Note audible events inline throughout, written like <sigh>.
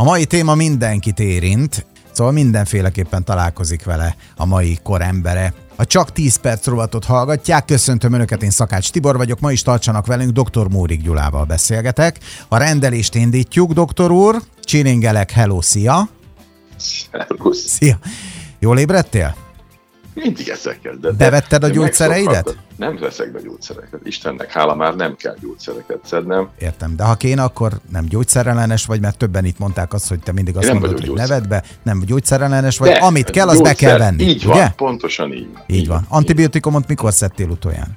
A mai téma mindenkit érint, szóval mindenféleképpen találkozik vele a mai kor embere. A Csak 10 perc rovatot hallgatják. Köszöntöm Önöket, én Szakács Tibor vagyok. Ma is tartsanak velünk, dr. Mórik Gyulával beszélgetek. A rendelést indítjuk, doktor úr. Csiringelek, hello, szia! Szervusz! Szia! Jól ébredtél? Mindig ezekkel. De, Bevetted a gyógyszereidet? Nem veszek be gyógyszereket. Istennek hála már nem kell gyógyszereket szednem. Értem, de ha kéne, akkor nem gyógyszerellenes vagy, mert többen itt mondták azt, hogy te mindig azt mondod, hogy gyógyszer. neved be, nem gyógyszerellenes vagy, de, amit kell, az be kell venni. Így ugye? van, pontosan így. Így, így van. Antibiotikumot mikor szedtél utoljára?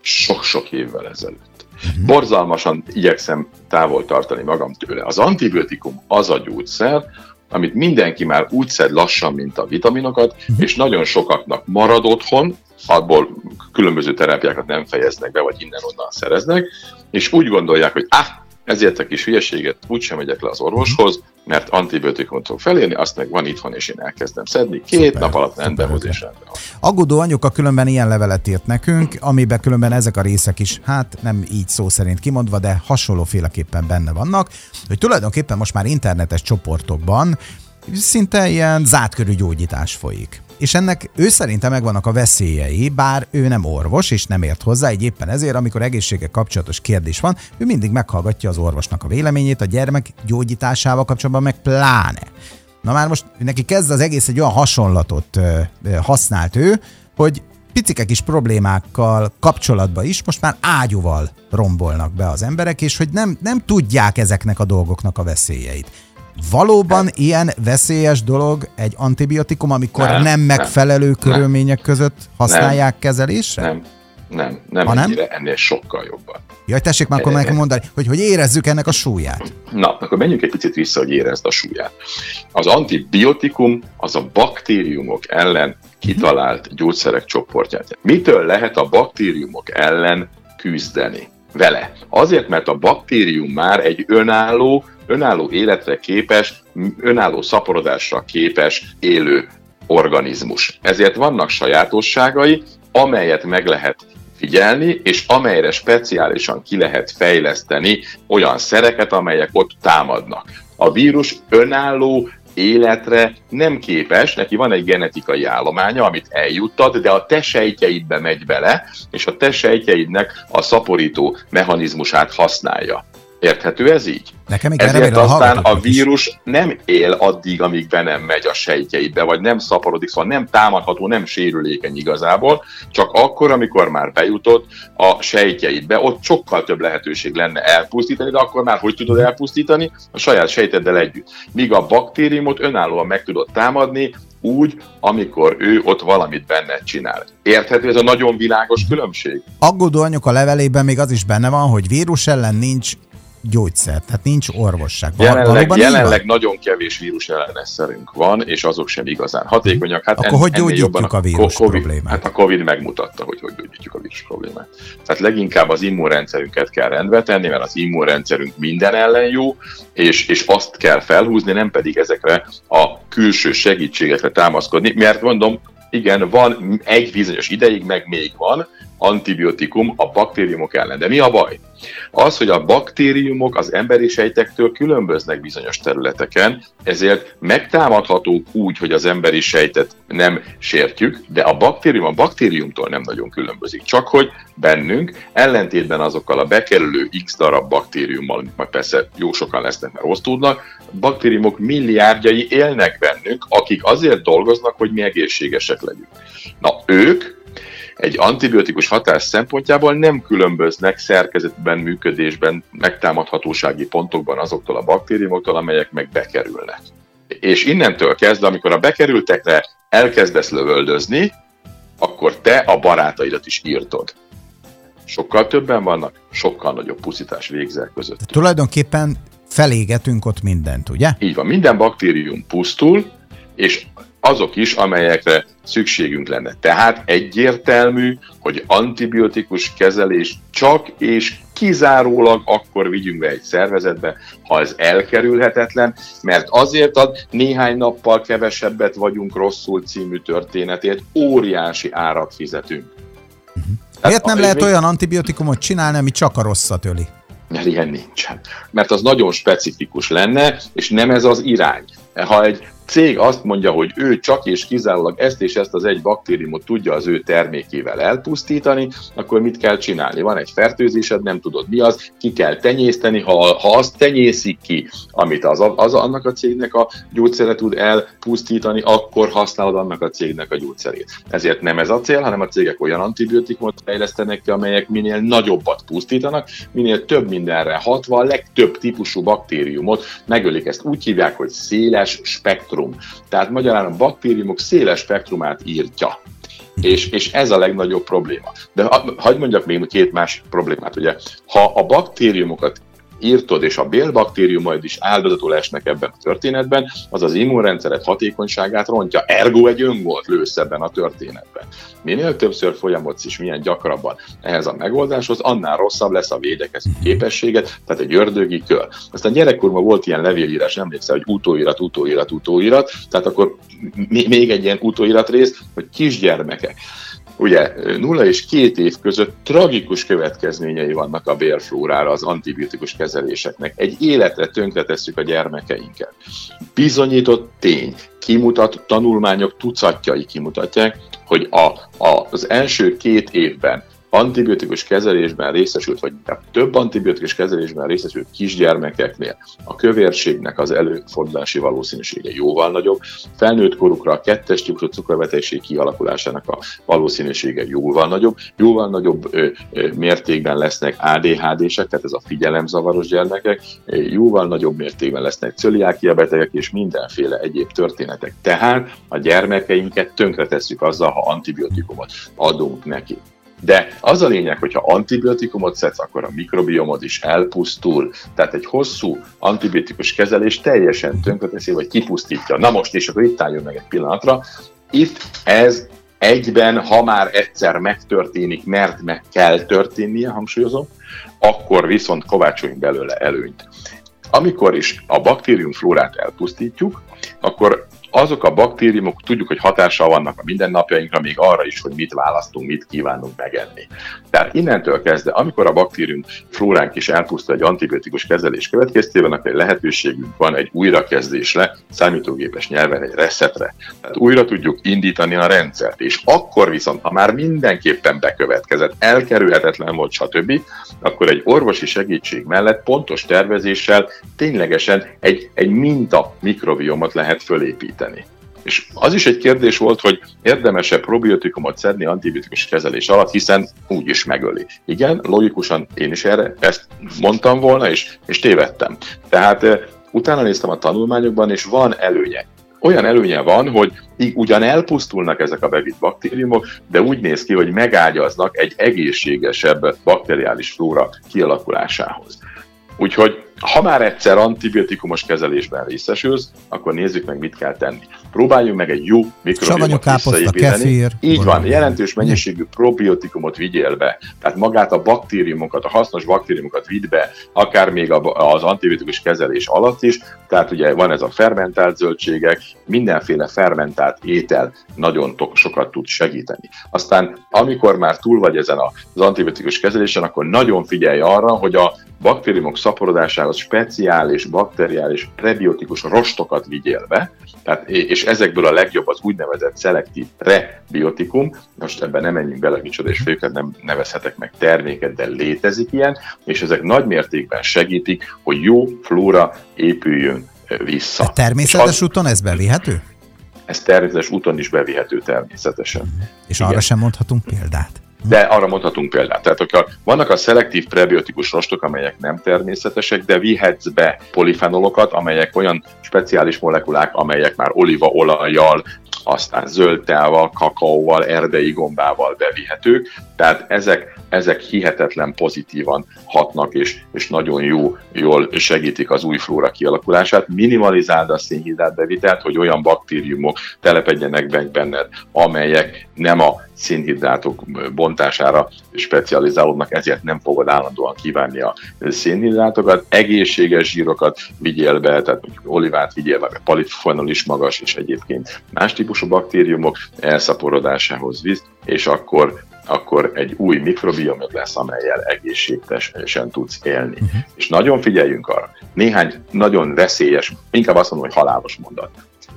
Sok-sok évvel ezelőtt. Uh-huh. Borzalmasan igyekszem távol tartani magam tőle. Az antibiotikum az a gyógyszer, amit mindenki már úgy szed lassan, mint a vitaminokat, uh-huh. és nagyon sokaknak marad otthon, abból különböző terápiákat nem fejeznek be, vagy innen-onnan szereznek, és úgy gondolják, hogy ah, ezért a kis hülyeséget úgysem megyek le az orvoshoz, mert antibiotikumot fog felérni, azt meg van itthon, és én elkezdem szedni. Két szuper, nap alatt rendben volt, és rendben van. Aggódó anyuka különben ilyen levelet írt nekünk, amiben különben ezek a részek is, hát nem így szó szerint kimondva, de hasonlóféleképpen benne vannak, hogy tulajdonképpen most már internetes csoportokban szinte ilyen zártkörű gyógyítás folyik és ennek ő szerinte megvannak a veszélyei, bár ő nem orvos, és nem ért hozzá, így éppen ezért, amikor egészséggel kapcsolatos kérdés van, ő mindig meghallgatja az orvosnak a véleményét, a gyermek gyógyításával kapcsolatban meg pláne. Na már most neki kezd az egész egy olyan hasonlatot ö, ö, használt ő, hogy picike kis problémákkal kapcsolatban is most már ágyúval rombolnak be az emberek, és hogy nem, nem tudják ezeknek a dolgoknak a veszélyeit. Valóban nem. ilyen veszélyes dolog egy antibiotikum, amikor nem, nem megfelelő nem. körülmények között használják nem. kezelésre? Nem, nem, nem ha ennyire, nem? ennél sokkal jobban. Jaj, tessék már akkor nekem mondani, hogy hogy érezzük ennek a súlyát. Na, akkor menjünk egy picit vissza, hogy érezd a súlyát. Az antibiotikum az a baktériumok ellen kitalált gyógyszerek csoportját. Mitől lehet a baktériumok ellen küzdeni? Vele. Azért, mert a baktérium már egy önálló, önálló életre képes, önálló szaporodásra képes élő organizmus. Ezért vannak sajátosságai, amelyet meg lehet figyelni, és amelyre speciálisan ki lehet fejleszteni olyan szereket, amelyek ott támadnak. A vírus önálló életre nem képes, neki van egy genetikai állománya, amit eljuttat, de a te sejtjeidbe megy bele, és a te sejtjeidnek a szaporító mechanizmusát használja. Érthető ez így? Nekem még Ezért aztán a vírus is. nem él addig, amíg be nem megy a sejtjeidbe, vagy nem szaporodik, szóval nem támadható, nem sérülékeny igazából, csak akkor, amikor már bejutott a sejtjeidbe, ott sokkal több lehetőség lenne elpusztítani, de akkor már hogy tudod elpusztítani? A saját sejteddel együtt. Míg a baktériumot önállóan meg tudod támadni, úgy, amikor ő ott valamit benne csinál. Érthető ez a nagyon világos különbség? Aggódó anyuka levelében még az is benne van, hogy vírus ellen nincs gyógyszer, tehát nincs orvosság. Jelenleg, jelenleg nagyon kevés vírus ellenesszerünk van, és azok sem igazán hatékonyak. Hát Akkor en, hogy gyógyítjuk a, a vírus COVID, problémát? Hát a Covid megmutatta, hogy hogy gyógyítjuk a vírus problémát. Tehát leginkább az immunrendszerünket kell rendbe tenni, mert az immunrendszerünk minden ellen jó, és, és azt kell felhúzni, nem pedig ezekre a külső segítségekre támaszkodni, mert mondom, igen, van egy bizonyos ideig, meg még van antibiotikum a baktériumok ellen. De mi a baj? Az, hogy a baktériumok az emberi sejtektől különböznek bizonyos területeken, ezért megtámadhatók úgy, hogy az emberi sejtet nem sértjük, de a baktérium a baktériumtól nem nagyon különbözik. Csak hogy bennünk, ellentétben azokkal a bekerülő x darab baktériummal, majd persze jó sokan lesznek, mert rossz tudnak, baktériumok milliárdjai élnek bennünk, akik azért dolgoznak, hogy mi egészségesek legyünk. Na, ők egy antibiotikus hatás szempontjából nem különböznek szerkezetben, működésben, megtámadhatósági pontokban azoktól a baktériumoktól, amelyek meg bekerülnek. És innentől kezdve, amikor a bekerültekre elkezdesz lövöldözni, akkor te a barátaidat is írtod. Sokkal többen vannak, sokkal nagyobb pusztítás végzel között. De tulajdonképpen felégetünk ott mindent, ugye? Így van, minden baktérium pusztul, és azok is, amelyekre szükségünk lenne. Tehát egyértelmű, hogy antibiotikus kezelés csak és kizárólag akkor vigyünk be egy szervezetbe, ha ez elkerülhetetlen, mert azért ad néhány nappal kevesebbet vagyunk rosszul című történetét, óriási árat fizetünk. Uh-huh. Miért nem lehet olyan antibiotikumot csinálni, ami csak a rosszat öli? Mert ilyen nincsen. Mert az nagyon specifikus lenne, és nem ez az irány. Ha egy cég azt mondja, hogy ő csak és kizárólag ezt és ezt az egy baktériumot tudja az ő termékével elpusztítani, akkor mit kell csinálni? Van egy fertőzésed, nem tudod mi az, ki kell tenyészteni, ha, ha azt tenyészik ki, amit az, az annak a cégnek a gyógyszere tud elpusztítani, akkor használod annak a cégnek a gyógyszerét. Ezért nem ez a cél, hanem a cégek olyan antibiotikumot fejlesztenek ki, amelyek minél nagyobbat pusztítanak, minél több mindenre hatva, a legtöbb típusú baktériumot megölik. Ezt úgy hívják, hogy széles spektrum spektrum. Tehát magyarán a baktériumok széles spektrumát írtja. És, és ez a legnagyobb probléma. De hagyd mondjak még két másik problémát. Ugye, ha a baktériumokat írtod, és a bélbaktériumaid is áldozatul esnek ebben a történetben, az az immunrendszeret hatékonyságát rontja. Ergo egy öngolt lősz ebben a történetben. Minél többször folyamodsz is, milyen gyakrabban ehhez a megoldáshoz, annál rosszabb lesz a védekező képességet, tehát egy ördögi kör. Aztán gyerekkorban volt ilyen levélírás, emlékszel, hogy utóirat, utóirat, utóirat, tehát akkor még egy ilyen utóirat rész, hogy kisgyermekek Ugye 0 és 2 év között tragikus következményei vannak a bélflórára az antibiotikus kezeléseknek. Egy életre tönkretesszük a gyermekeinket. Bizonyított tény, kimutat, tanulmányok tucatjai kimutatják, hogy a, a, az első két évben antibiotikus kezelésben részesült, vagy több antibiotikus kezelésben részesült kisgyermekeknél a kövérségnek az előfordulási valószínűsége jóval nagyobb, felnőtt korukra a kettes típusú cukorbetegség kialakulásának a valószínűsége jóval nagyobb, jóval nagyobb ö, ö, mértékben lesznek ADHD-sek, tehát ez a figyelemzavaros gyermekek, jóval nagyobb mértékben lesznek cöliákia betegek és mindenféle egyéb történetek. Tehát a gyermekeinket tönkretesszük azzal, ha antibiotikumot adunk neki. De az a lényeg, hogy ha antibiotikumot szedsz, akkor a mikrobiomod is elpusztul. Tehát egy hosszú antibiotikus kezelés teljesen tönkreteszi, vagy kipusztítja. Na most is, akkor itt álljon meg egy pillanatra. Itt ez egyben, ha már egyszer megtörténik, mert meg kell történnie, hangsúlyozom, akkor viszont kovácsoljunk belőle előnyt. Amikor is a baktériumflórát elpusztítjuk, akkor azok a baktériumok tudjuk, hogy hatással vannak a mindennapjainkra, még arra is, hogy mit választunk, mit kívánunk megenni. Tehát innentől kezdve, amikor a baktérium flóránk is elpusztul egy antibiotikus kezelés következtében, akkor lehetőségünk van egy újrakezdésre, számítógépes nyelven egy reszetre. Tehát újra tudjuk indítani a rendszert, és akkor viszont, ha már mindenképpen bekövetkezett, elkerülhetetlen volt, stb., akkor egy orvosi segítség mellett pontos tervezéssel ténylegesen egy, egy minta mikrobiomot lehet fölépíteni segíteni. És az is egy kérdés volt, hogy érdemese probiotikumot szedni antibiotikus kezelés alatt, hiszen úgy is megöli. Igen, logikusan én is erre ezt mondtam volna, és, és tévedtem. Tehát utána néztem a tanulmányokban, és van előnye. Olyan előnye van, hogy ugyan elpusztulnak ezek a bevitt baktériumok, de úgy néz ki, hogy megágyaznak egy egészségesebb bakteriális flóra kialakulásához. Úgyhogy ha már egyszer antibiotikumos kezelésben részesülsz, akkor nézzük meg, mit kell tenni. Próbáljunk meg egy jó mikrobiomot visszaépíteni. Így van, jelentős mennyiségű probiotikumot vigyél be. Tehát magát a baktériumokat, a hasznos baktériumokat vidd be, akár még az antibiotikus kezelés alatt is. Tehát ugye van ez a fermentált zöldségek, mindenféle fermentált étel nagyon sokat tud segíteni. Aztán amikor már túl vagy ezen az antibiotikus kezelésen, akkor nagyon figyelj arra, hogy a baktériumok szaporodásához speciális bakteriális prebiotikus rostokat vigyél be, tehát, és ezekből a legjobb az úgynevezett szelektív prebiotikum, most ebben nem menjünk bele, micsoda és főket nem nevezhetek meg terméket, de létezik ilyen, és ezek nagy mértékben segítik, hogy jó flóra épüljön vissza. A természetes az, úton ez bevihető? Ez természetes úton is bevihető természetesen. És Igen. arra sem mondhatunk példát? De arra mondhatunk példát. Tehát, hogyha vannak a szelektív prebiotikus rostok, amelyek nem természetesek, de vihetsz be polifenolokat, amelyek olyan speciális molekulák, amelyek már olívaolajjal, aztán zöld tával, kakaóval, erdei gombával bevihetők. Tehát ezek, ezek hihetetlen pozitívan hatnak, és, és nagyon jó, jól segítik az új flóra kialakulását. Minimalizáld a szénhidrát bevitelt, hogy olyan baktériumok telepedjenek benned, amelyek nem a szénhidrátok bontására specializálódnak, ezért nem fogod állandóan kívánni a szénhidrátokat. Egészséges zsírokat vigyél be, tehát olivát vigyél be, palifenol is magas, és egyébként más típusú baktériumok elszaporodásához visz, és akkor akkor egy új mikrobiomod lesz, amelyel egészségesen tudsz élni. Uh-huh. És nagyon figyeljünk arra, néhány nagyon veszélyes, inkább azt mondom, hogy halálos mondat.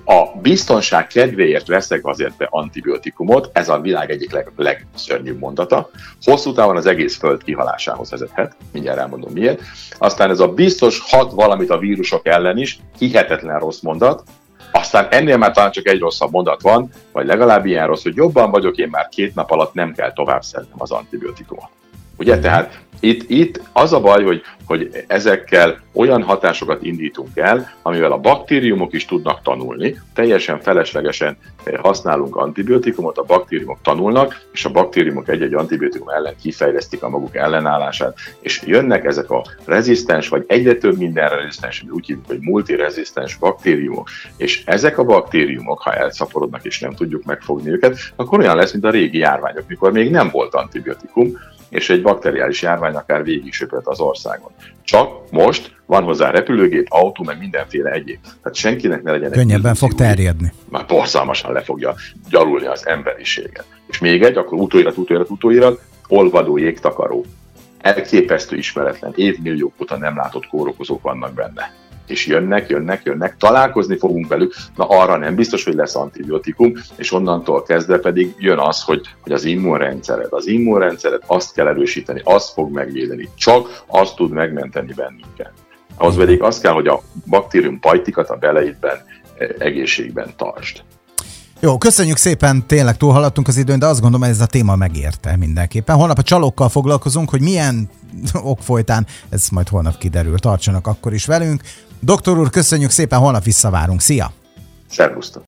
A biztonság kedvéért veszek azért be antibiotikumot, ez a világ egyik leg, legszörnyűbb mondata. Hosszú távon az egész föld kihalásához vezethet, mindjárt elmondom miért. Aztán ez a biztos hat valamit a vírusok ellen is, hihetetlen rossz mondat, aztán ennél már talán csak egy rosszabb mondat van, vagy legalább ilyen rossz, hogy jobban vagyok, én már két nap alatt nem kell tovább szednem az antibiotikumot. Ugye? Tehát itt, itt az a baj, hogy, hogy ezekkel olyan hatásokat indítunk el, amivel a baktériumok is tudnak tanulni. Teljesen feleslegesen használunk antibiotikumot, a baktériumok tanulnak, és a baktériumok egy-egy antibiotikum ellen kifejlesztik a maguk ellenállását, és jönnek ezek a rezisztens, vagy egyre több minden rezisztens, úgy hívjuk, hogy multirezisztens baktériumok, és ezek a baktériumok, ha elszaporodnak és nem tudjuk megfogni őket, akkor olyan lesz, mint a régi járványok, mikor még nem volt antibiotikum, és egy bakteriális járvány akár végig söpört az országon. Csak most van hozzá repülőgép, autó, meg mindenféle egyéb. Tehát senkinek ne legyen Könnyebben fog terjedni. Már borzalmasan le fogja gyalulni az emberiséget. És még egy, akkor utóirat, utóirat, utóirat, olvadó jégtakaró. Elképesztő ismeretlen, évmilliók óta nem látott kórokozók vannak benne és jönnek, jönnek, jönnek, találkozni fogunk velük, na arra nem biztos, hogy lesz antibiotikum, és onnantól kezdve pedig jön az, hogy, hogy az immunrendszered, az immunrendszered azt kell erősíteni, azt fog megvédeni, csak azt tud megmenteni bennünket. Ahhoz pedig az kell, hogy a baktérium pajtikat a beleidben eh, egészségben tartsd. Jó, köszönjük szépen, tényleg túlhaladtunk az időn, de azt gondolom, ez a téma megérte mindenképpen. Holnap a csalókkal foglalkozunk, hogy milyen <laughs> ok folytán, ez majd holnap kiderül, tartsanak akkor is velünk. Doktor úr, köszönjük szépen, holnap visszavárunk. Szia! Szervusztok!